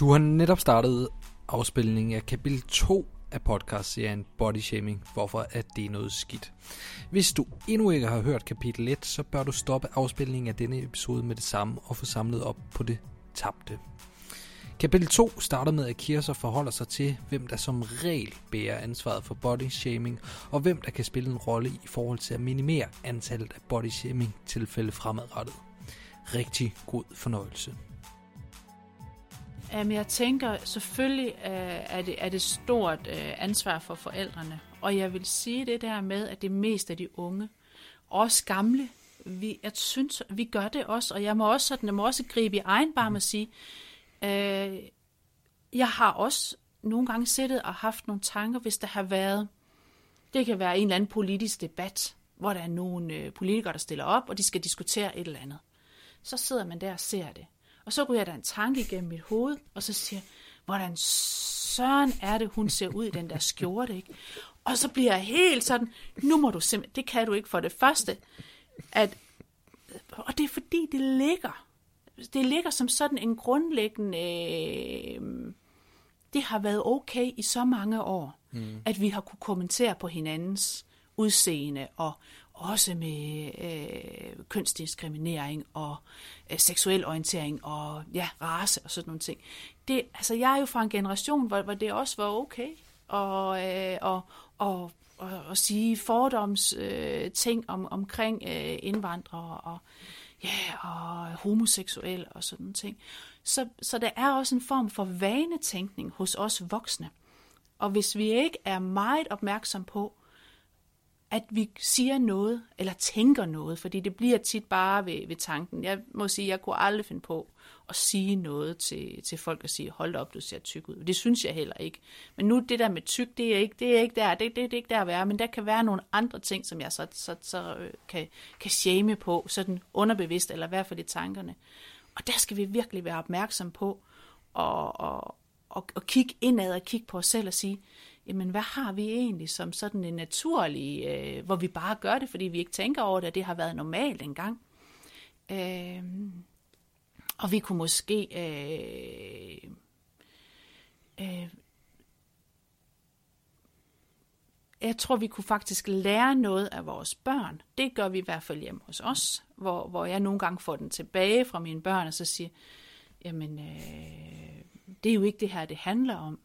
Du har netop startet afspilningen af kapitel 2 af podcastserien Body Shaming, hvorfor at det er noget skidt. Hvis du endnu ikke har hørt kapitel 1, så bør du stoppe afspilningen af denne episode med det samme og få samlet op på det tabte. Kapitel 2 starter med, at Kirser forholder sig til, hvem der som regel bærer ansvaret for body shaming, og hvem der kan spille en rolle i forhold til at minimere antallet af body shaming tilfælde fremadrettet. Rigtig god fornøjelse. Men jeg tænker, selvfølgelig øh, er det, er det stort øh, ansvar for forældrene. Og jeg vil sige det der med, at det mest af de unge, også gamle, vi, jeg synes, vi gør det også. Og jeg må også, sådan, jeg må også gribe i egen barm og sige, øh, jeg har også nogle gange siddet og haft nogle tanker, hvis der har været, det kan være en eller anden politisk debat, hvor der er nogle øh, politikere, der stiller op, og de skal diskutere et eller andet. Så sidder man der og ser det. Og så ryger der en tanke igennem mit hoved, og så siger jeg, hvordan søren er det, hun ser ud i den der skjorte, ikke? Og så bliver jeg helt sådan, nu må du simpelthen, det kan du ikke for det første, at, og det er fordi, det ligger, det ligger som sådan en grundlæggende, øh, det har været okay i så mange år, mm. at vi har kunne kommentere på hinandens udseende og, også med øh, kønsdiskriminering og øh, seksuel orientering og ja, race og sådan nogle ting. Det, altså, jeg er jo fra en generation, hvor, hvor det også var okay og, øh, og, og, og, og sige fordoms øh, ting om, omkring øh, indvandrere og, ja, og homoseksuel og sådan nogle ting. Så, så der er også en form for vanetænkning hos os voksne. Og hvis vi ikke er meget opmærksom på, at vi siger noget, eller tænker noget, fordi det bliver tit bare ved, ved tanken. Jeg må sige, jeg kunne aldrig finde på at sige noget til, til folk og sige, hold op, du ser tyk ud. Det synes jeg heller ikke. Men nu det der med tyk, det er ikke, det er ikke der, det, det, det er ikke der at være, men der kan være nogle andre ting, som jeg så, så, så øh, kan, kan shame på, sådan underbevidst, eller i hvert fald i tankerne. Og der skal vi virkelig være opmærksom på, og, og, og, og kigge indad og kigge på os selv og sige, jamen hvad har vi egentlig som sådan en naturlig, øh, hvor vi bare gør det, fordi vi ikke tænker over det, at det har været normalt engang. Øh, og vi kunne måske øh, øh, jeg tror, vi kunne faktisk lære noget af vores børn. Det gør vi i hvert fald hjemme hos os, hvor, hvor jeg nogle gange får den tilbage fra mine børn, og så siger, jamen, øh, det er jo ikke det her, det handler om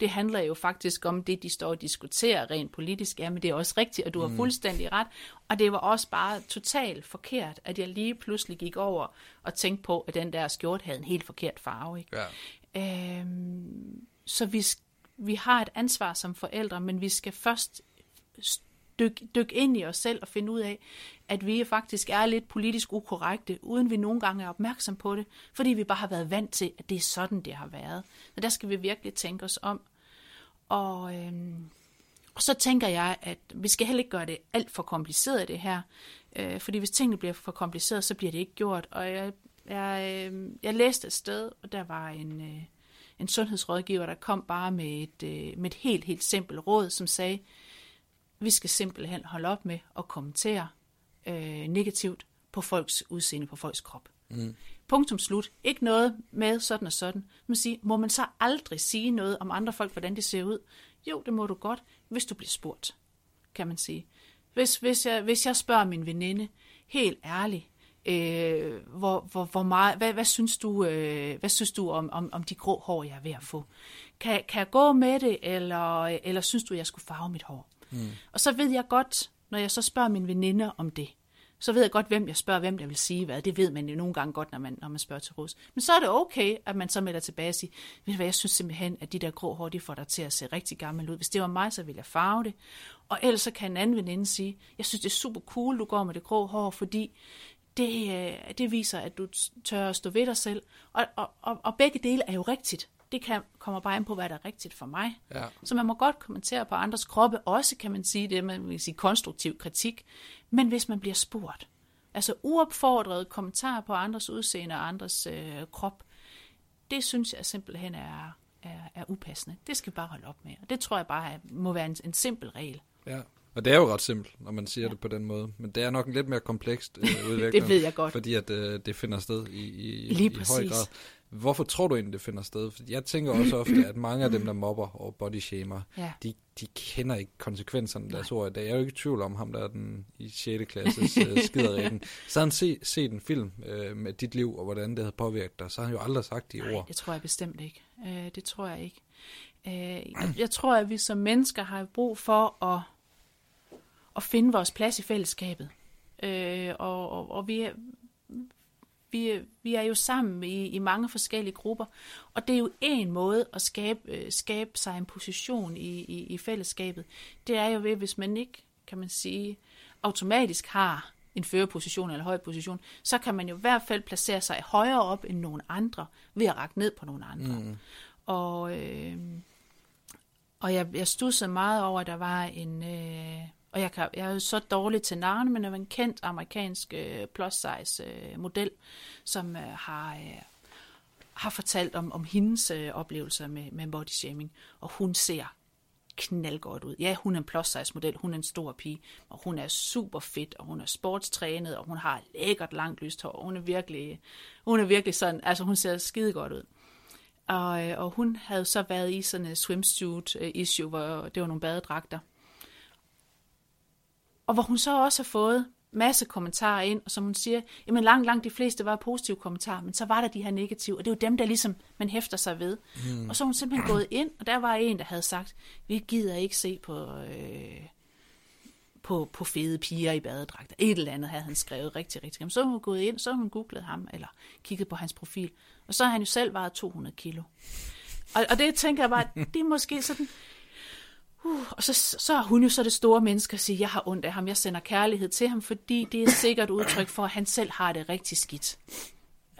det handler jo faktisk om det, de står og diskuterer rent politisk. Ja, men det er også rigtigt, og du har mm. fuldstændig ret. Og det var også bare totalt forkert, at jeg lige pludselig gik over og tænkte på, at den der skjort havde en helt forkert farve. Ikke? Ja. Øhm, så vi, vi har et ansvar som forældre, men vi skal først dykke dyk ind i os selv og finde ud af, at vi faktisk er lidt politisk ukorrekte, uden vi nogle gange er opmærksom på det, fordi vi bare har været vant til, at det er sådan, det har været. Så der skal vi virkelig tænke os om. Og, øhm, og så tænker jeg, at vi skal heller ikke gøre det alt for kompliceret, det her. Øh, fordi hvis tingene bliver for kompliceret, så bliver det ikke gjort. Og jeg, jeg, øh, jeg læste et sted, og der var en, øh, en sundhedsrådgiver, der kom bare med et, øh, med et helt, helt simpelt råd, som sagde, vi skal simpelthen holde op med at kommentere øh, negativt på folks udseende, på folks krop. Mm. Punktum slut. Ikke noget med sådan og sådan. Man siger, må man så aldrig sige noget om andre folk, hvordan de ser ud? Jo, det må du godt, hvis du bliver spurgt, kan man sige. Hvis, hvis, jeg, hvis jeg spørger min veninde, helt ærligt, øh, hvor, hvor, hvor meget, hvad, hvad, synes du, øh, hvad synes du om, om, om de grå hår, jeg er ved at få? Kan, kan jeg gå med det, eller, eller synes du, jeg skulle farve mit hår? Mm. Og så ved jeg godt, når jeg så spørger mine veninder om det, så ved jeg godt, hvem jeg spørger, hvem der vil sige hvad. Det ved man jo nogle gange godt, når man, når man spørger til råds. Men så er det okay, at man så melder tilbage og siger, ved du hvad, jeg synes simpelthen, at de der grå hår, de får dig til at se rigtig gammel ud. Hvis det var mig, så ville jeg farve det. Og ellers så kan en anden veninde sige, jeg synes, det er super cool, du går med det grå hår, fordi det, øh, det viser, at du tør at stå ved dig selv. Og, og, og, og begge dele er jo rigtigt det kan, kommer bare ind på, hvad der er rigtigt for mig. Ja. Så man må godt kommentere på andres kroppe, også kan man sige det, man vil sige konstruktiv kritik, men hvis man bliver spurgt, altså uopfordret kommentar på andres udseende og andres øh, krop, det synes jeg simpelthen er, er, er upassende. Det skal vi bare holde op med, og det tror jeg bare må være en, en simpel regel. Ja. Og det er jo ret simpelt, når man siger ja. det på den måde. Men det er nok en lidt mere komplekst øh, udvikling. det ved jeg godt. Fordi at øh, det finder sted i, i, Lige i høj grad. Hvorfor tror du egentlig, det finder sted? For jeg tænker også ofte, at mange af dem, der mobber og bodyshamer, Ja. de, de kender ikke konsekvenserne af deres ord i dag. Jeg er jo ikke i tvivl om ham, der er den i 6. klasses uh, skiderækken. Så han se, set en film uh, med dit liv, og hvordan det havde påvirket dig. Så har han jo aldrig sagt de Nej, ord. det tror jeg bestemt ikke. Øh, det tror jeg ikke. Øh, jeg, jeg tror, at vi som mennesker har brug for at, at finde vores plads i fællesskabet. Øh, og, og, og vi, er, vi, er- vi er jo sammen i, i mange forskellige grupper, og det er jo en måde at skabe, øh, skabe sig en position i, i, i fællesskabet. Det er jo ved, hvis man ikke, kan man sige, automatisk har en førerposition eller høj position, så kan man jo i hvert fald placere sig højere op end nogen andre, ved at række ned på nogle andre. Mm. Og, øh, og jeg, jeg stussede meget over, at der var en... Øh, og jeg, kan, jeg er jo så dårlig til navne, men jeg var en kendt amerikansk øh, plus size øh, model, som øh, har, øh, har fortalt om, om hendes øh, oplevelser med, med body shaming. Og hun ser knaldgodt ud. Ja, hun er en plus size model, hun er en stor pige, og hun er super fedt, og hun er sportstrænet, og hun har lækkert langt lyst hår, hun er virkelig, hun er virkelig sådan, altså hun ser skide godt ud. Og, øh, og hun havde så været i sådan en swimsuit øh, issue, hvor det var nogle badedragter. Og hvor hun så også har fået masse kommentarer ind, og som hun siger, jamen langt, langt de fleste var positive kommentarer, men så var der de her negative, og det er jo dem, der ligesom man hæfter sig ved. Mm. Og så er hun simpelthen gået ind, og der var en, der havde sagt, vi gider ikke se på, øh, på, på fede piger i badedragter. Et eller andet havde han skrevet rigtig, rigtig. Jamen, så har hun gået ind, så har hun googlet ham, eller kigget på hans profil, og så har han jo selv vejet 200 kilo. Og, og det tænker jeg bare, det er måske sådan, Uh, og så, så er hun jo så det store menneske at sige, jeg har ondt af ham, jeg sender kærlighed til ham, fordi det er sikkert udtryk for, at han selv har det rigtig skidt.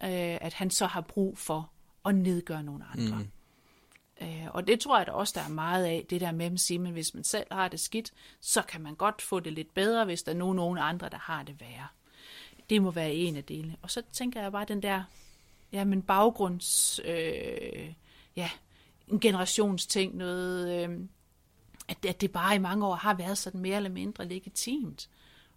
Øh, at han så har brug for at nedgøre nogle andre. Mm. Øh, og det tror jeg da også, der er meget af, det der med at sige, men hvis man selv har det skidt, så kan man godt få det lidt bedre, hvis der er nogen, nogen andre, der har det værre. Det må være en af delene. Og så tænker jeg bare den der, ja, men baggrunds, øh, ja, en generationsting, noget... Øh, at, at det bare i mange år har været sådan mere eller mindre legitimt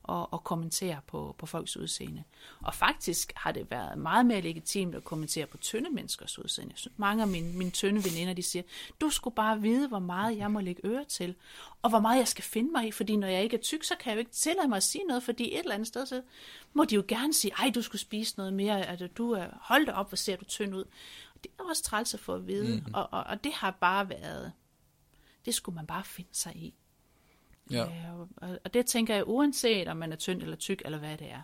at, at kommentere på, på folks udseende. Og faktisk har det været meget mere legitimt at kommentere på tynde menneskers udseende. Mange af mine, mine tynde veninder, de siger, du skulle bare vide, hvor meget jeg må lægge øre til, og hvor meget jeg skal finde mig i, fordi når jeg ikke er tyk, så kan jeg jo ikke tillade mig at sige noget, fordi et eller andet sted, så må de jo gerne sige, ej, du skulle spise noget mere, at du er, hold da op, hvor ser du tynd ud. Og det er også træls at få at vide, mm-hmm. og, og, og det har bare været, det skulle man bare finde sig i. Ja. Øh, og, og det tænker jeg, uanset om man er tynd eller tyk, eller hvad det er,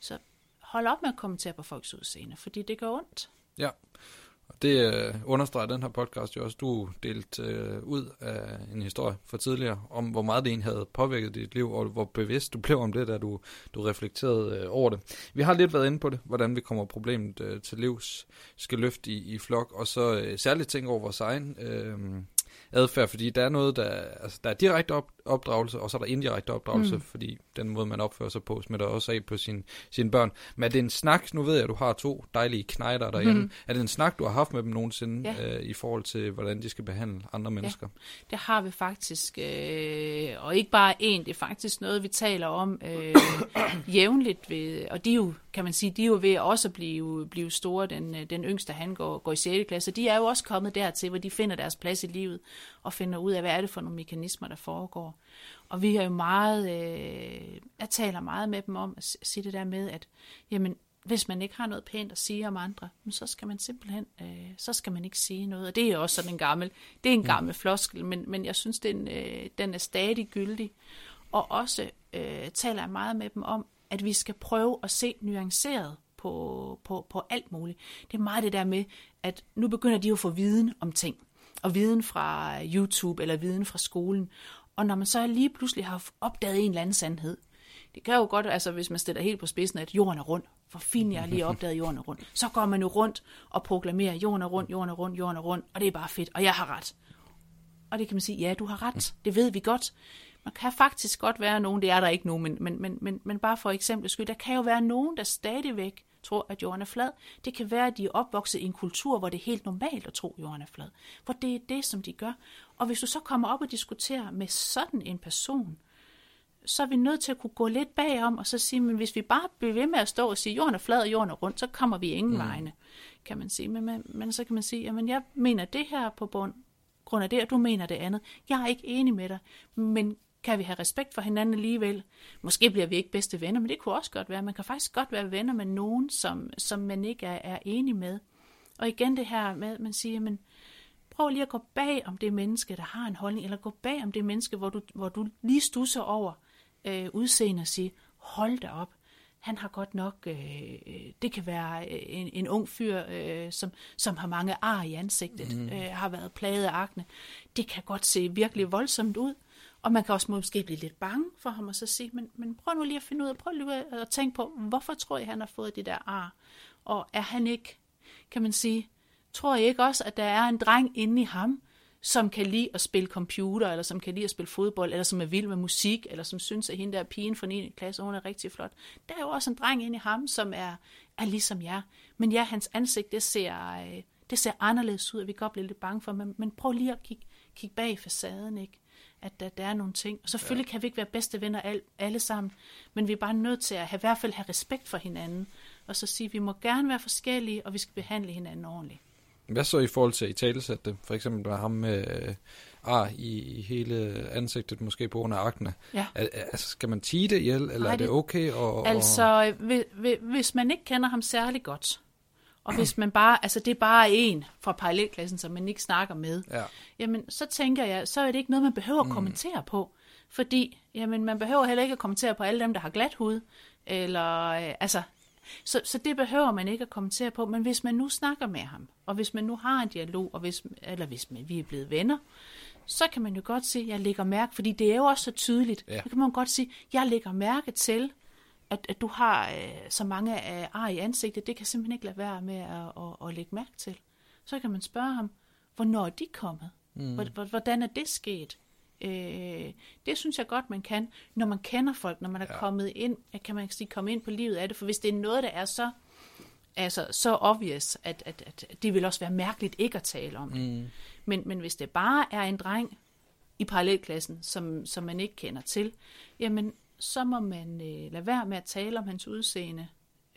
så hold op med at kommentere på folks udseende, fordi det gør ondt. Ja, og det øh, understreger den her podcast jo også. Du delt øh, ud af en historie for tidligere, om hvor meget det egentlig havde påvirket dit liv, og hvor bevidst du blev om det, da du, du reflekterede øh, over det. Vi har lidt været inde på det, hvordan vi kommer problemet øh, til livs, skal løfte i, i flok, og så øh, særligt tænke over vores egen øh, adfærd, fordi der er noget, der, altså, der er direkte op, opdragelse, og så er der indirekte opdragelse, mm. fordi den måde, man opfører sig på, smitter også af på sin, sine børn. Men er det en snak, nu ved jeg, at du har to dejlige knejder derhjemme, mm. er det en snak, du har haft med dem nogensinde, Ja. øh, i forhold til, hvordan de skal behandle andre mennesker? Det har vi faktisk, øh, og ikke bare én, det er faktisk noget, vi taler om øh, jævnligt, ved, og de er jo, kan man sige, de er jo ved også at blive, blive store, den, øh, den yngste, han går, går i 6. klasse, de er jo også kommet dertil, hvor de finder deres plads i livet, og finder ud af, hvad er det for nogle mekanismer, der foregår. Og vi er jo meget, øh, jeg taler meget med dem om at sige det der med, at jamen, hvis man ikke har noget pænt at sige om andre, men så skal man simpelthen, øh, så skal man ikke sige noget. Og det er jo også sådan en gammel, det er en gammel floskel, men, men jeg synes, den, øh, den er stadig gyldig. Og også øh, taler jeg meget med dem om, at vi skal prøve at se nuanceret på, på, på alt muligt. Det er meget det der med, at nu begynder de jo at få viden om ting. Og viden fra YouTube eller viden fra skolen. Og når man så lige pludselig har opdaget en eller anden sandhed, det kan jo godt, altså hvis man stiller helt på spidsen, at jorden er rund. For fint jeg har lige opdaget, at jorden er rund. Så går man jo rundt og proklamerer, jorden er rund, jorden er rund, jorden er rund, og det er bare fedt, og jeg har ret. Og det kan man sige, ja, du har ret. Det ved vi godt. Man kan faktisk godt være nogen, det er der ikke nogen, men, men, men, men, men bare for eksempel skyld, der kan jo være nogen, der stadigvæk tror, at jorden er flad. Det kan være, at de er opvokset i en kultur, hvor det er helt normalt at tro, at jorden er flad. Hvor det er det, som de gør. Og hvis du så kommer op og diskuterer med sådan en person, så er vi nødt til at kunne gå lidt bagom, og så sige, men hvis vi bare bliver ved med at stå og sige, jorden er flad og jorden er rundt, så kommer vi ingen mm. vegne, kan man sige. Men, men, men så kan man sige, jamen jeg mener det her på bund, grund af det, og du mener det andet. Jeg er ikke enig med dig, men kan vi have respekt for hinanden alligevel? Måske bliver vi ikke bedste venner, men det kunne også godt være. Man kan faktisk godt være venner med nogen, som, som man ikke er, er enig med. Og igen det her med, at man siger, men prøv lige at gå bag om det menneske, der har en holdning, eller gå bag om det menneske, hvor du, hvor du lige stusser over øh, udseende og sige, hold da op, han har godt nok, øh, det kan være øh, en, en ung fyr, øh, som, som har mange ar i ansigtet, mm. øh, har været plaget af akne. Det kan godt se virkelig voldsomt ud, og man kan også måske blive lidt bange for ham og så sige, men, men prøv nu lige at finde ud af, prøv lige at tænke på, hvorfor tror jeg, han har fået det der ar? Og er han ikke, kan man sige, tror jeg ikke også, at der er en dreng inde i ham, som kan lide at spille computer, eller som kan lide at spille fodbold, eller som er vild med musik, eller som synes, at hende der pigen fra 9. klasse, hun er rigtig flot. Der er jo også en dreng inde i ham, som er, er ligesom jer. Men ja, hans ansigt, det ser, øh, det ser anderledes ud, og vi kan godt blive lidt bange for, men, men prøv lige at kigge, kigge bag facaden, ikke? At der, der er nogle ting. Og selvfølgelig ja. kan vi ikke være bedste venner al, alle sammen, men vi er bare nødt til at have, i hvert fald have respekt for hinanden, og så sige, at vi må gerne være forskellige, og vi skal behandle hinanden ordentligt. Hvad så i forhold til i talesæt det? For eksempel med ham med øh, ar i, i hele ansigtet, måske på grund af akne. Ja. Er, altså, skal man tige det ihjel, eller Nej, er det okay? Og, altså, og... hvis man ikke kender ham særlig godt, og hvis man bare, altså det er bare en fra parallelklassen, som man ikke snakker med, ja. jamen så tænker jeg, så er det ikke noget, man behøver at mm. kommentere på. Fordi, jamen man behøver heller ikke at kommentere på alle dem, der har glat hud, eller, øh, altså, så, så det behøver man ikke at kommentere på, men hvis man nu snakker med ham, og hvis man nu har en dialog, og hvis, eller hvis man, vi er blevet venner, så kan man jo godt sige, at jeg lægger mærke, fordi det er jo også så tydeligt, ja. så kan man godt sige, at jeg lægger mærke til, at, at du har øh, så mange af ar i ansigtet, det kan simpelthen ikke lade være med at, at, at lægge mærke til. Så kan man spørge ham, hvornår er de kommet? Mm. Hvordan er det sket? Øh, det synes jeg godt, man kan, når man kender folk, når man er ja. kommet ind, kan man sige, komme ind på livet af det, for hvis det er noget, der er så, altså, så obvious, at, at, at det vil også være mærkeligt ikke at tale om det. Mm. Men, men hvis det bare er en dreng i parallelklassen, som, som man ikke kender til, jamen, så må man øh, lade være med at tale om hans udseende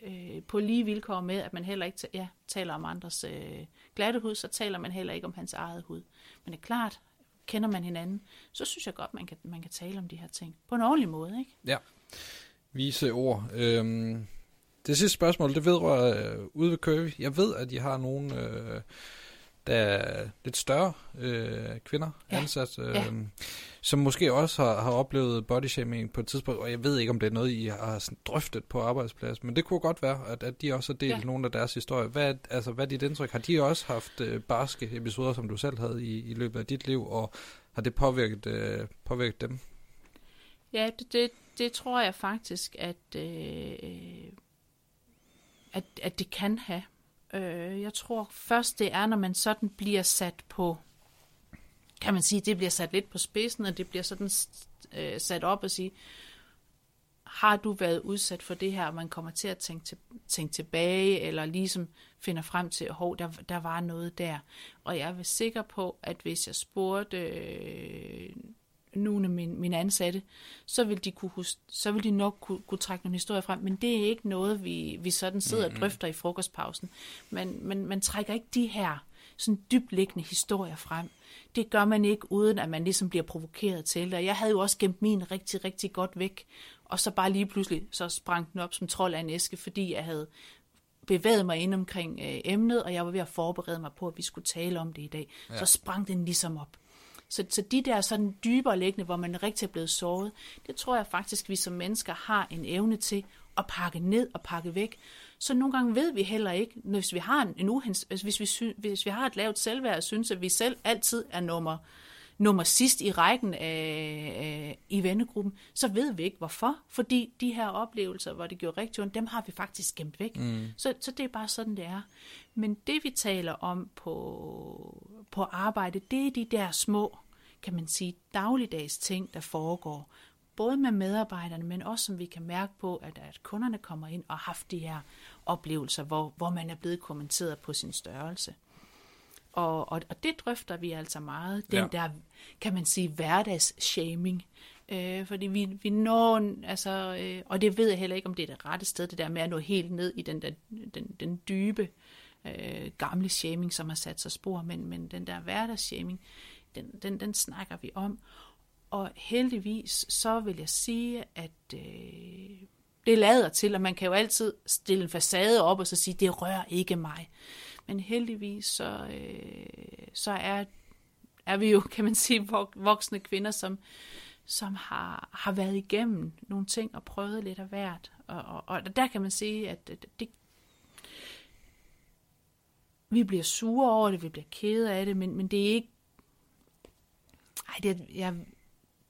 øh, på lige vilkår med, at man heller ikke ja, taler om andres øh, glatte hud, så taler man heller ikke om hans eget hud. Men det er klart, kender man hinanden, så synes jeg godt, man kan, man kan tale om de her ting. På en ordentlig måde, ikke? Ja. Vise ord. Øhm, det sidste spørgsmål, det vedrører øh, ude ved Curvy. Jeg ved, at I har nogle... Øh, der er lidt større øh, kvinder ja. ansat, øh, ja. som måske også har, har oplevet bodyshaming på et tidspunkt, og jeg ved ikke, om det er noget, I har sådan drøftet på arbejdspladsen, men det kunne godt være, at, at de også har delt ja. nogle af deres historier. Hvad, altså, hvad er dit indtryk? Har de også haft øh, barske episoder, som du selv havde i, i løbet af dit liv, og har det påvirket, øh, påvirket dem? Ja, det, det, det tror jeg faktisk, at, øh, at, at det kan have. Øh, jeg tror først, det er, når man sådan bliver sat på, kan man sige, det bliver sat lidt på spidsen, og det bliver sådan øh, sat op og sige, har du været udsat for det her, og man kommer til at tænke, til, tænke tilbage, eller ligesom finder frem til, hov, der, der var noget der. Og jeg er sikker på, at hvis jeg spurgte øh, nogle af mine, mine ansatte, så vil de, kunne huske, så vil de nok kunne, kunne trække nogle historier frem, men det er ikke noget, vi, vi sådan sidder mm-hmm. og drøfter i frokostpausen. Men, men man trækker ikke de her sådan dybliggende historier frem. Det gør man ikke, uden at man ligesom bliver provokeret til det. Jeg havde jo også gemt min rigtig, rigtig godt væk, og så bare lige pludselig, så sprang den op som trold af en æske, fordi jeg havde bevæget mig ind omkring øh, emnet, og jeg var ved at forberede mig på, at vi skulle tale om det i dag. Ja. Så sprang den ligesom op. Så, så de der sådan dybere liggende, hvor man rigtig er blevet såret, det tror jeg faktisk, vi som mennesker har en evne til at pakke ned og pakke væk. Så nogle gange ved vi heller ikke, hvis vi har en uhens, hvis vi, hvis vi har et lavt selvværd og synes, at vi selv altid er nummer, nummer sidst i rækken af, i vennegruppen, så ved vi ikke hvorfor. Fordi de her oplevelser, hvor det gjorde rigtig ondt, dem har vi faktisk gemt væk. Mm. Så, så det er bare sådan, det er. Men det vi taler om på, på arbejde, det er de der små, kan man sige, dagligdags ting, der foregår. Både med medarbejderne, men også som vi kan mærke på, at, at kunderne kommer ind og har haft de her oplevelser, hvor, hvor man er blevet kommenteret på sin størrelse. Og, og, og det drøfter vi altså meget. Den ja. der, kan man sige, hverdagsshaming. Øh, fordi vi, vi når, altså, øh, og det ved jeg heller ikke, om det er det rette sted, det der med at nå helt ned i den, der, den, den dybe øh, gamle shaming, som har sat sig spor, men, men den der hverdagsshaming, den, den, den snakker vi om. Og heldigvis, så vil jeg sige, at øh, det lader til, og man kan jo altid stille en facade op og så sige, det rører ikke mig. Men heldigvis, så, øh, så er, er vi jo, kan man sige, voksne kvinder, som, som har, har været igennem nogle ting og prøvet lidt af hvert. Og, og, og der kan man sige, at det, vi bliver sure over det, vi bliver kede af det, men, men det er ikke... Ej, det, jeg,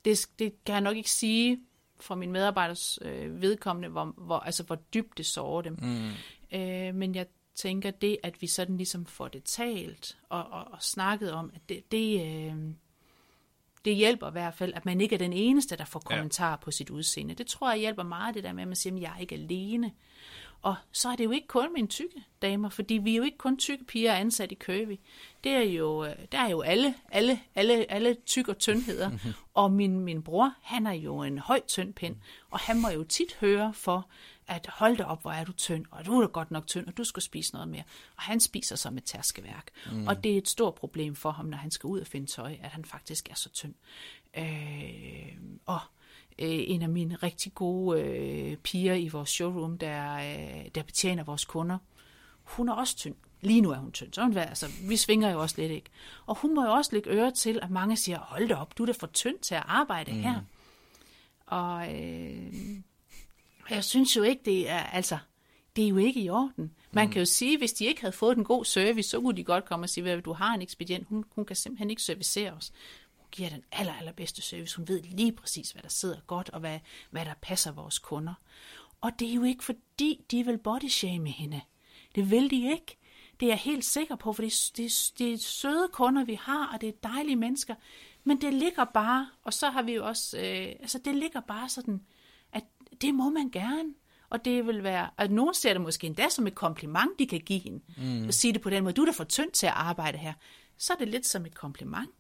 det, det kan jeg nok ikke sige fra min medarbejders øh, vedkommende, hvor, hvor, altså, hvor dybt det sårer dem. Mm. Øh, men jeg tænker, det at vi sådan ligesom får det talt og, og, og snakket om, at det, det, øh, det hjælper i hvert fald, at man ikke er den eneste, der får kommentarer ja. på sit udseende. Det tror jeg hjælper meget, det der med, at man siger, at jeg er ikke alene. Og så er det jo ikke kun mine tykke damer, fordi vi er jo ikke kun tykke piger ansat i Køge. Det er jo, øh, der er jo alle, alle, alle, alle tyk og tyndheder. Og min, min bror, han er jo en høj tynd pind, og han må jo tit høre for, at hold da op, hvor er du tynd, og du er da godt nok tynd, og du skal spise noget mere. Og han spiser som et tærskeværk. Mm. Og det er et stort problem for ham, når han skal ud og finde tøj, at han faktisk er så tynd. Øh, og øh, en af mine rigtig gode øh, piger i vores showroom, der, øh, der betjener vores kunder, hun er også tynd. Lige nu er hun tynd, så hun, altså, vi svinger jo også lidt, ikke? Og hun må jo også lægge øre til, at mange siger, hold da op, du er da for tynd til at arbejde mm. her. Og øh, jeg synes jo ikke, det er, altså, det er jo ikke i orden. Man mm. kan jo sige, hvis de ikke havde fået en god service, så kunne de godt komme og sige, at du har en ekspedient, hun, hun kan simpelthen ikke servicere os giver den aller, allerbedste service. Hun ved lige præcis, hvad der sidder godt, og hvad, hvad der passer vores kunder. Og det er jo ikke fordi, de vil bodyshame hende. Det vil de ikke. Det er jeg helt sikker på, for det, det, det er søde kunder, vi har, og det er dejlige mennesker. Men det ligger bare, og så har vi jo også, øh, altså det ligger bare sådan, at det må man gerne. Og det vil være, at nogen ser det måske endda som et kompliment, de kan give hende. Mm. Og sige det på den måde, du er da for tynd til at arbejde her. Så er det lidt som et kompliment.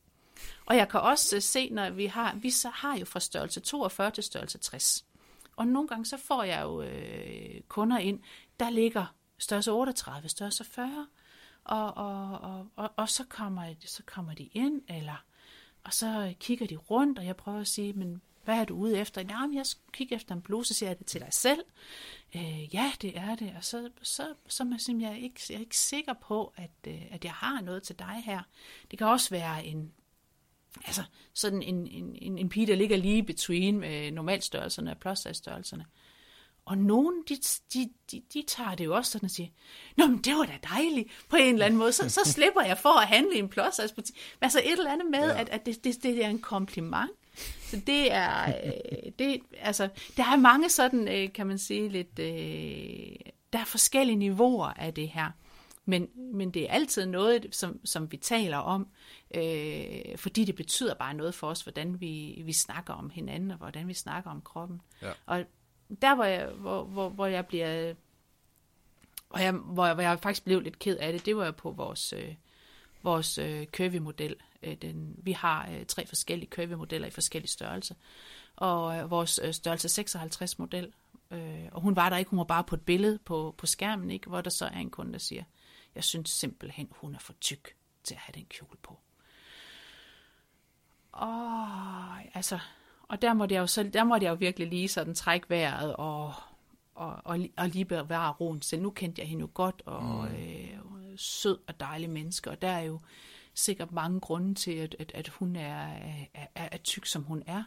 Og jeg kan også øh, se, når vi har, vi så har jo fra størrelse 42 til størrelse 60. Og nogle gange så får jeg jo øh, kunder ind, der ligger størrelse 38, størrelse 40, og, og, og, og, og så, kommer, så kommer de ind, eller, og så kigger de rundt, og jeg prøver at sige, men hvad er du ude efter? Jamen, jeg kigger efter en bluse, så siger jeg det til dig selv. Øh, ja, det er det. Og så, så, så er jeg, ikke, jeg er ikke sikker på, at, øh, at jeg har noget til dig her. Det kan også være en, altså sådan en, en, en, en pige, der ligger lige between med normalstørrelserne og plus størrelserne. Og nogen, de, de, de, de tager det jo også sådan og siger, Nå, men det var da dejligt på en eller anden måde. Så, så slipper jeg for at handle i en plus butik. Altså et eller andet med, ja. at, at det, det, det er en kompliment. Så det er, øh, det, altså, der er mange sådan, øh, kan man sige, lidt, øh, der er forskellige niveauer af det her. Men, men det er altid noget, som, som vi taler om, øh, fordi det betyder bare noget for os, hvordan vi, vi snakker om hinanden, og hvordan vi snakker om kroppen. Ja. Og der, hvor jeg, hvor, hvor, hvor jeg bliver... Hvor jeg, hvor, jeg, hvor jeg faktisk blev lidt ked af det, det var jo på vores, øh, vores øh, curvy-model. Øh, den, vi har øh, tre forskellige curvy-modeller i forskellige størrelser. Og øh, vores størrelse 56-model, øh, og hun var der ikke, hun var bare på et billede på, på skærmen, ikke, hvor der så er en kunde, der siger, jeg synes simpelthen, hun er for tyk til at have den kjole på. Og altså, og der måtte jeg jo, så, der måtte jeg jo virkelig lige sådan trække vejret og, og, og, og lige bevare roen Så Nu kendte jeg hende jo godt, og mm. øh, sød og dejlig menneske, og der er jo sikkert mange grunde til, at, at, at hun er, er, er, er tyk, som hun er.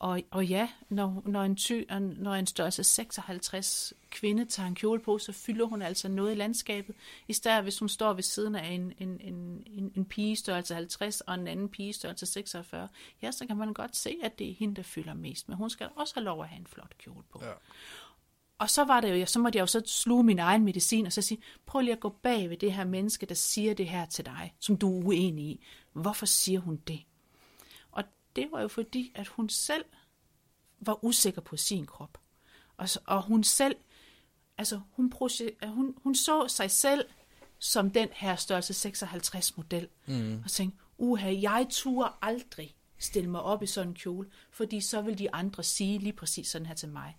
Og, og ja, når, når, en ty, når en størrelse 56 kvinde tager en kjole på, så fylder hun altså noget i landskabet. I stedet hvis hun står ved siden af en, en, en, en, en pige størrelse 50 og en anden pige størrelse 46, ja, så kan man godt se, at det er hende, der fylder mest. Men hun skal også have lov at have en flot kjole på. Ja. Og så var det jo, så måtte jeg jo så sluge min egen medicin og så sige, prøv lige at gå bag ved det her menneske, der siger det her til dig, som du er uenig i. Hvorfor siger hun det? det var jo fordi, at hun selv var usikker på sin krop. Og, og hun selv, altså hun, hun, hun så sig selv som den her størrelse 56 model. Mm. Og tænkte, uha, jeg turde aldrig stille mig op i sådan en kjole, fordi så vil de andre sige lige præcis sådan her til mig.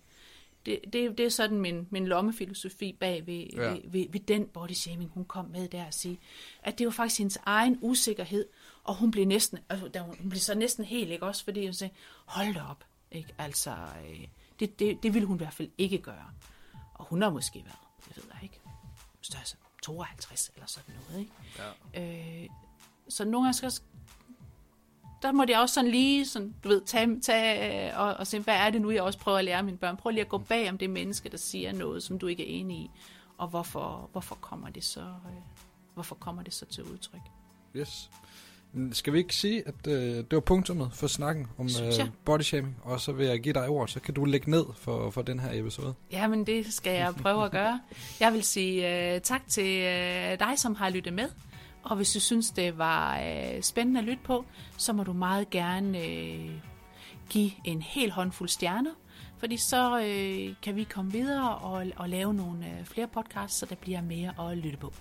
Det, det, det er sådan min, min lommefilosofi bag ved, Ja. ved, ved, ved den body shaming, hun kom med der at sige, at det var faktisk hendes egen usikkerhed, og hun blev næsten, altså, da hun, hun blev så næsten helt, ikke også, fordi hun sagde, hold da op, ikke, altså, øh, det, det, det ville hun i hvert fald ikke gøre. Og hun har måske været, jeg ved jeg ikke, størrelse 52 eller sådan noget, ikke? Ja. Øh, så nogle gange skal der må jeg også sådan lige sådan, du ved, tage, tage øh, og, og se, hvad er det nu, jeg også prøver at lære mine børn. Prøv lige at gå bag om det menneske, der siger noget, som du ikke er enig i, og hvorfor, hvorfor kommer det så, øh, hvorfor kommer det så til udtryk. Yes. Skal vi ikke sige, at øh, det var punktummet for snakken om øh, body shaming, og så vil jeg give dig ord, så kan du lægge ned for, for den her episode. Jamen, det skal jeg prøve at gøre. Jeg vil sige uh, tak til uh, dig, som har lyttet med. Og hvis du synes, det var øh, spændende at lytte på, så må du meget gerne øh, give en hel håndfuld stjerner. Fordi så øh, kan vi komme videre og, og lave nogle flere podcasts, så der bliver mere at lytte på.